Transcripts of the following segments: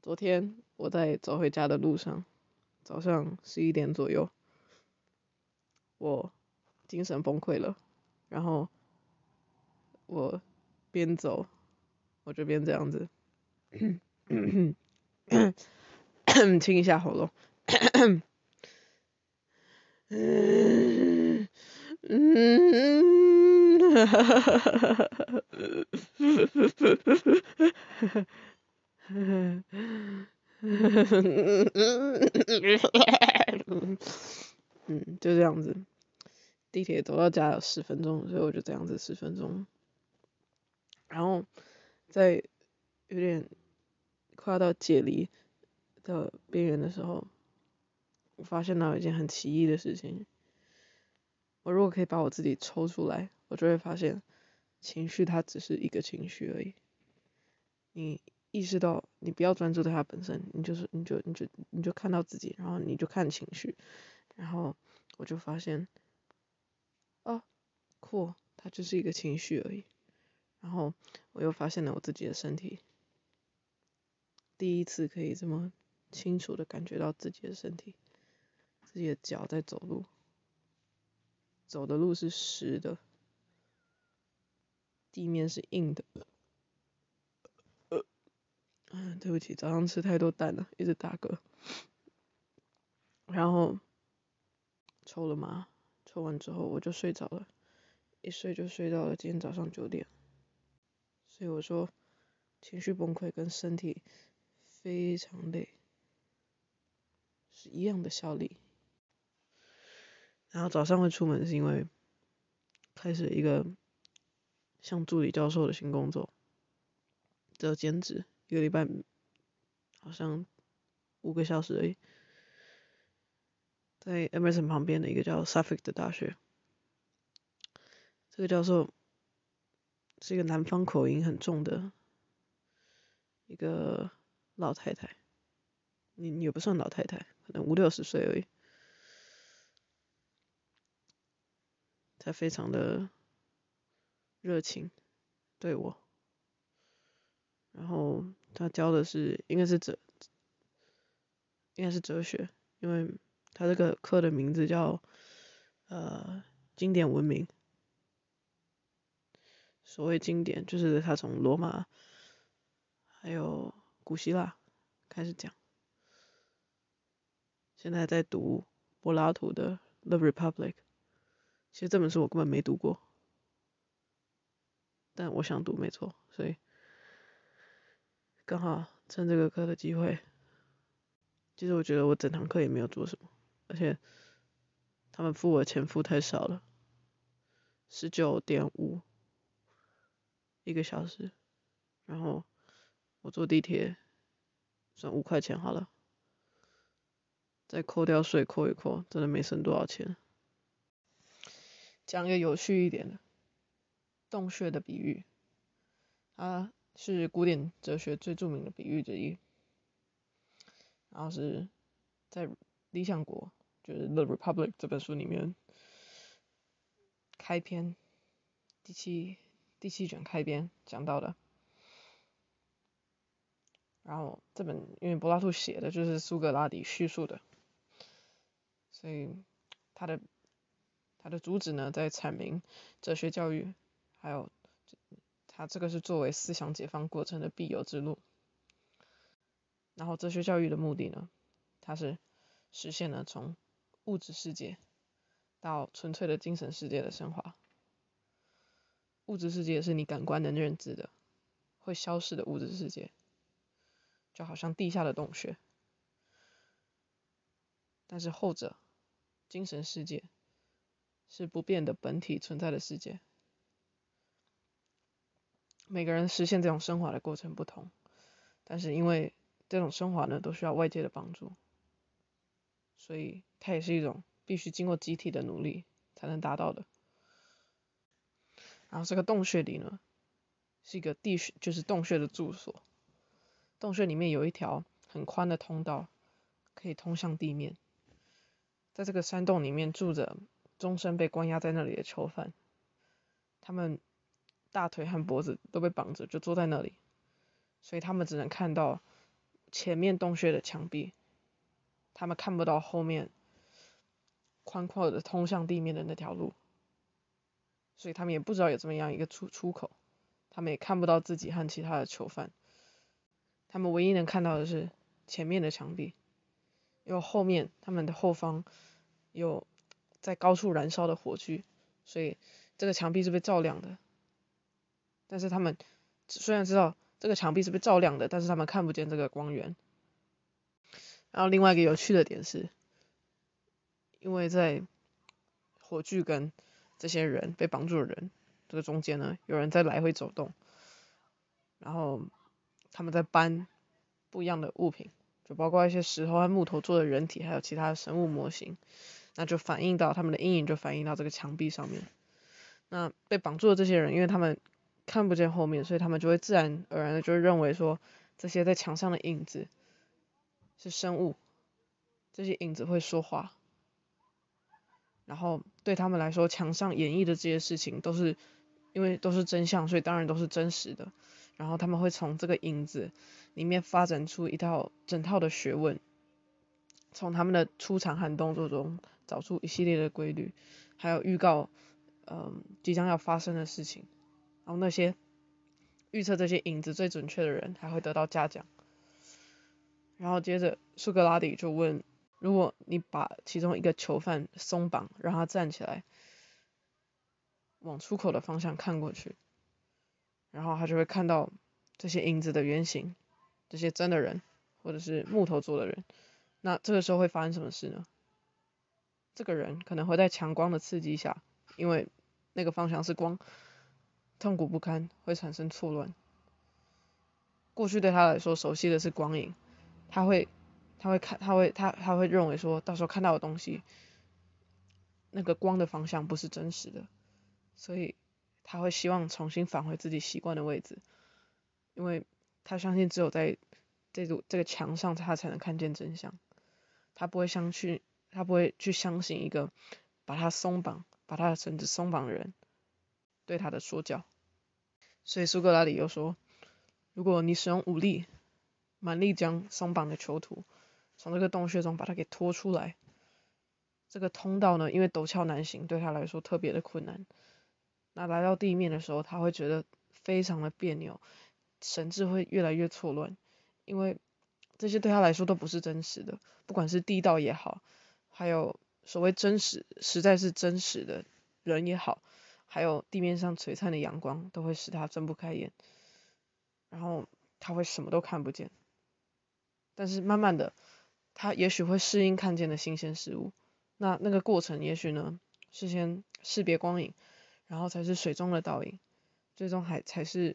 昨天我在走回家的路上，早上十一点左右，我精神崩溃了，然后我边走，我就边这样子 清一下喉咙，嗯嗯，哈哈哈哈哈哈。嗯，就这样子，地铁走到家有十分钟，所以我就这样子十分钟。然后在有点快要到解离的边缘的时候，我发现到一件很奇异的事情。我如果可以把我自己抽出来，我就会发现，情绪它只是一个情绪而已。你。意识到你不要专注在它本身，你就是你就你就你就看到自己，然后你就看情绪，然后我就发现，哦，酷，它就是一个情绪而已。然后我又发现了我自己的身体，第一次可以这么清楚的感觉到自己的身体，自己的脚在走路，走的路是实的，地面是硬的。对不起，早上吃太多蛋了，一直打嗝。然后抽了麻，抽完之后我就睡着了，一睡就睡到了今天早上九点。所以我说，情绪崩溃跟身体非常累是一样的效力。然后早上会出门是因为开始一个像助理教授的新工作，只有兼职。一个礼拜好像五个小时而已，在 Emerson 旁边的一个叫 Suffolk 的大学。这个教授是一个南方口音很重的一个老太太，你你也不算老太太，可能五六十岁而已。她非常的热情对我。然后他教的是应该是哲，应该是哲学，因为他这个课的名字叫呃经典文明。所谓经典，就是他从罗马还有古希腊开始讲。现在在读柏拉图的《The Republic》，其实这本书我根本没读过，但我想读没错，所以。刚好趁这个课的机会，其实我觉得我整堂课也没有做什么，而且他们付我钱付太少了，十九点五一个小时，然后我坐地铁算五块钱好了，再扣掉税扣一扣，真的没剩多少钱。讲一个有趣一点的洞穴的比喻啊。是古典哲学最著名的比喻之一，然后是在《理想国》就是《The Republic》这本书里面开篇第七第七卷开篇讲到的。然后这本因为柏拉图写的就是苏格拉底叙述的，所以他的他的主旨呢，在阐明哲学教育还有。它这个是作为思想解放过程的必由之路。然后哲学教育的目的呢，它是实现了从物质世界到纯粹的精神世界的升华。物质世界是你感官能认知的，会消失的物质世界，就好像地下的洞穴。但是后者，精神世界，是不变的本体存在的世界。每个人实现这种升华的过程不同，但是因为这种升华呢，都需要外界的帮助，所以它也是一种必须经过集体的努力才能达到的。然后这个洞穴里呢，是一个地穴，就是洞穴的住所。洞穴里面有一条很宽的通道，可以通向地面。在这个山洞里面住着终身被关押在那里的囚犯，他们。大腿和脖子都被绑着，就坐在那里，所以他们只能看到前面洞穴的墙壁，他们看不到后面宽阔的通向地面的那条路，所以他们也不知道有这么样一个出出口，他们也看不到自己和其他的囚犯，他们唯一能看到的是前面的墙壁，因为后面他们的后方有在高处燃烧的火炬，所以这个墙壁是被照亮的，但是他们虽然知道。这个墙壁是被照亮的，但是他们看不见这个光源。然后另外一个有趣的点是，因为在火炬跟这些人被绑住的人这个中间呢，有人在来回走动，然后他们在搬不一样的物品，就包括一些石头和木头做的人体，还有其他的生物模型，那就反映到他们的阴影就反映到这个墙壁上面。那被绑住的这些人，因为他们。看不见后面，所以他们就会自然而然的就认为说，这些在墙上的影子是生物，这些影子会说话，然后对他们来说，墙上演绎的这些事情都是因为都是真相，所以当然都是真实的。然后他们会从这个影子里面发展出一套整套的学问，从他们的出场和动作中找出一系列的规律，还有预告，嗯、即将要发生的事情。然后那些预测这些影子最准确的人还会得到嘉奖。然后接着苏格拉底就问：如果你把其中一个囚犯松绑，让他站起来，往出口的方向看过去，然后他就会看到这些影子的原型，这些真的人或者是木头做的人。那这个时候会发生什么事呢？这个人可能会在强光的刺激下，因为那个方向是光。痛苦不堪，会产生错乱。过去对他来说熟悉的是光影，他会，他会看，他会，他他会认为说，到时候看到的东西，那个光的方向不是真实的，所以他会希望重新返回自己习惯的位置，因为他相信只有在这堵这个墙上，他才能看见真相。他不会相去，他不会去相信一个把他松绑，把他的绳子松绑的人。对他的说教，所以苏格拉底又说：“如果你使用武力，蛮力将松绑的囚徒从这个洞穴中把他给拖出来，这个通道呢，因为陡峭难行，对他来说特别的困难。那来到地面的时候，他会觉得非常的别扭，神志会越来越错乱，因为这些对他来说都不是真实的，不管是地道也好，还有所谓真实，实在是真实的人也好。”还有地面上璀璨的阳光都会使他睁不开眼，然后他会什么都看不见。但是慢慢的，他也许会适应看见的新鲜事物。那那个过程也许呢，是先识别光影，然后才是水中的倒影，最终还才是，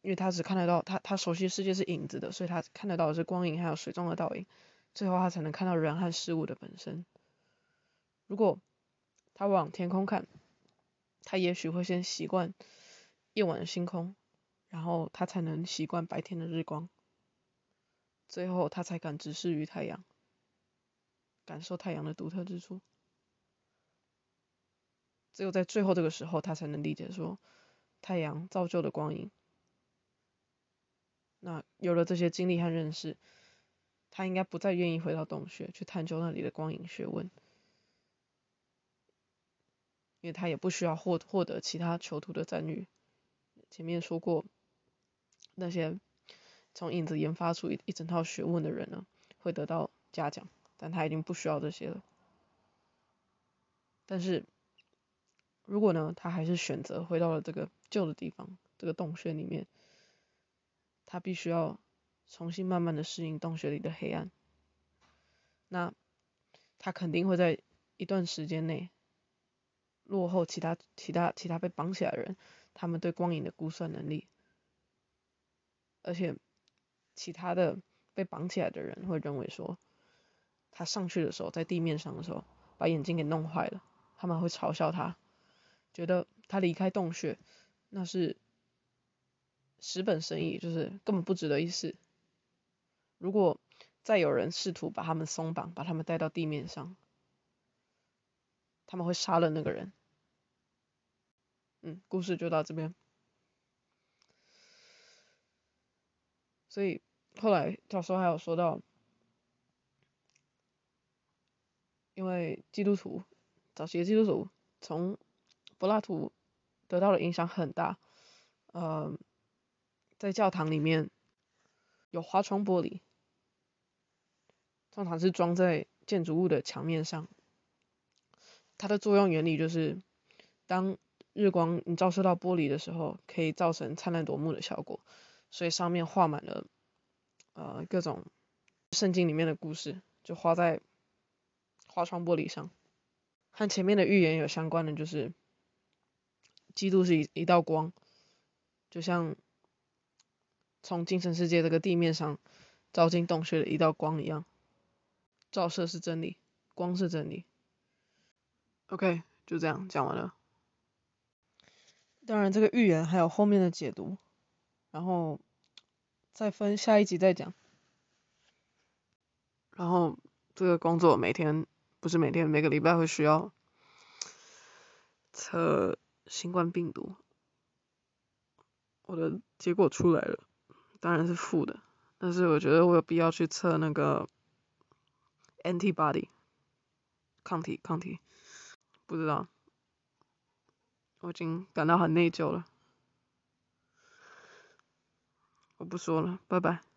因为他只看得到他他熟悉世界是影子的，所以他看得到的是光影还有水中的倒影，最后他才能看到人和事物的本身。如果他往天空看。他也许会先习惯夜晚的星空，然后他才能习惯白天的日光，最后他才敢直视于太阳，感受太阳的独特之处。只有在最后这个时候，他才能理解说，太阳造就的光影。那有了这些经历和认识，他应该不再愿意回到洞穴去探究那里的光影学问。因为他也不需要获获得其他囚徒的赞誉。前面说过，那些从影子研发出一一整套学问的人呢，会得到嘉奖，但他已经不需要这些了。但是，如果呢，他还是选择回到了这个旧的地方，这个洞穴里面，他必须要重新慢慢的适应洞穴里的黑暗。那他肯定会在一段时间内。落后其他其他其他被绑起来的人，他们对光影的估算能力，而且其他的被绑起来的人会认为说，他上去的时候在地面上的时候把眼睛给弄坏了，他们会嘲笑他，觉得他离开洞穴那是十本生意，就是根本不值得一试。如果再有人试图把他们松绑，把他们带到地面上，他们会杀了那个人。嗯，故事就到这边。所以后来教授还有说到，因为基督徒早期的基督徒从柏拉图得到的影响很大，呃，在教堂里面有花窗玻璃，通常是装在建筑物的墙面上，它的作用原理就是，当日光你照射到玻璃的时候，可以造成灿烂夺目的效果，所以上面画满了。呃，各种圣经里面的故事就画在花窗玻璃上，和前面的预言有相关的，就是基督是一一道光，就像从精神世界这个地面上照进洞穴的一道光一样，照射是真理，光是真理。OK，就这样讲完了。当然，这个预言还有后面的解读，然后。再分下一集再讲。然后这个工作每天不是每天，每个礼拜会需要测新冠病毒。我的结果出来了，当然是负的，但是我觉得我有必要去测那个 antibody 抗体抗体，不知道，我已经感到很内疚了。我不说了，拜拜。